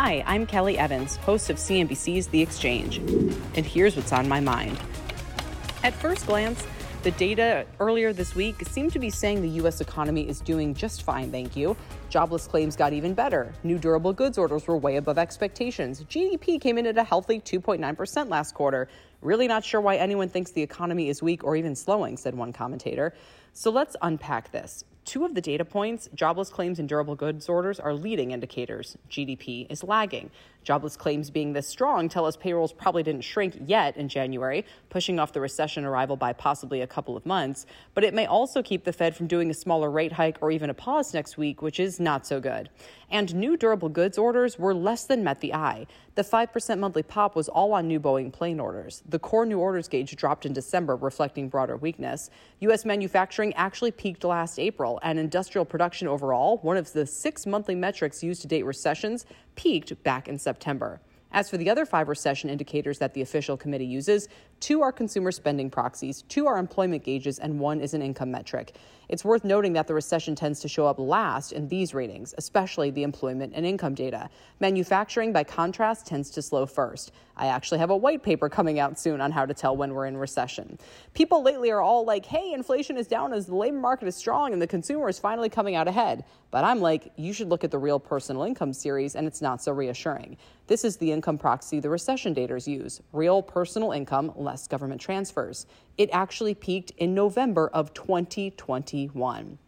Hi, I'm Kelly Evans, host of CNBC's The Exchange. And here's what's on my mind. At first glance, the data earlier this week seemed to be saying the U.S. economy is doing just fine, thank you. Jobless claims got even better. New durable goods orders were way above expectations. GDP came in at a healthy 2.9% last quarter. Really not sure why anyone thinks the economy is weak or even slowing, said one commentator. So let's unpack this. Two of the data points, jobless claims and durable goods orders, are leading indicators. GDP is lagging. Jobless claims being this strong tell us payrolls probably didn't shrink yet in January, pushing off the recession arrival by possibly a couple of months. But it may also keep the Fed from doing a smaller rate hike or even a pause next week, which is not so good. And new durable goods orders were less than met the eye. The 5% monthly pop was all on new Boeing plane orders. The core new orders gauge dropped in December, reflecting broader weakness. U.S. manufacturing actually peaked last April, and industrial production overall, one of the six monthly metrics used to date recessions, peaked back in September. As for the other five recession indicators that the official committee uses, two are consumer spending proxies, two are employment gauges, and one is an income metric. It's worth noting that the recession tends to show up last in these ratings, especially the employment and income data. Manufacturing, by contrast, tends to slow first. I actually have a white paper coming out soon on how to tell when we're in recession. People lately are all like, hey, inflation is down as the labor market is strong and the consumer is finally coming out ahead. But I'm like, you should look at the real personal income series, and it's not so reassuring. This is the income proxy the recession daters use real personal income less government transfers. It actually peaked in November of 2021.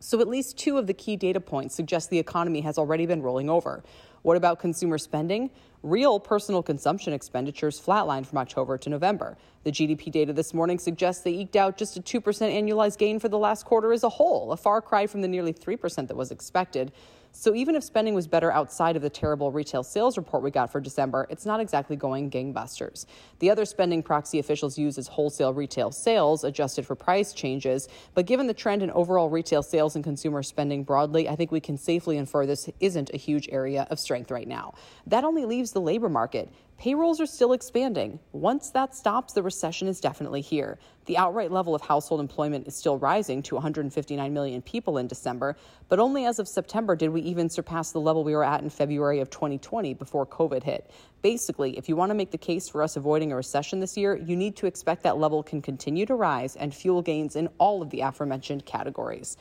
So, at least two of the key data points suggest the economy has already been rolling over. What about consumer spending? Real personal consumption expenditures flatlined from October to November. The GDP data this morning suggests they eked out just a 2% annualized gain for the last quarter as a whole, a far cry from the nearly 3% that was expected. So even if spending was better outside of the terrible retail sales report we got for December, it's not exactly going gangbusters. The other spending proxy officials use is wholesale retail sales adjusted for price changes. But given the trend in overall retail sales and consumer spending broadly, I think we can safely infer this isn't a huge area of strength right now. That only leaves the labor market. Payrolls are still expanding. Once that stops, the recession is definitely here. The outright level of household employment is still rising to 159 million people in December, but only as of September did we even surpass the level we were at in February of 2020 before COVID hit. Basically, if you want to make the case for us avoiding a recession this year, you need to expect that level can continue to rise and fuel gains in all of the aforementioned categories.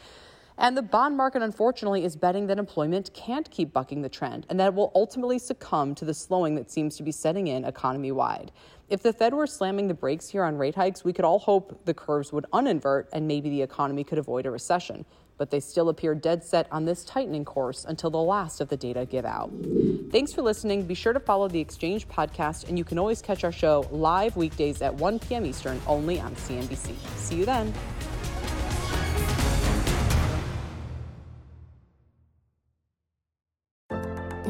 And the bond market, unfortunately, is betting that employment can't keep bucking the trend and that it will ultimately succumb to the slowing that seems to be setting in economy wide. If the Fed were slamming the brakes here on rate hikes, we could all hope the curves would uninvert and maybe the economy could avoid a recession. But they still appear dead set on this tightening course until the last of the data give out. Thanks for listening. Be sure to follow the Exchange podcast, and you can always catch our show live weekdays at 1 p.m. Eastern only on CNBC. See you then.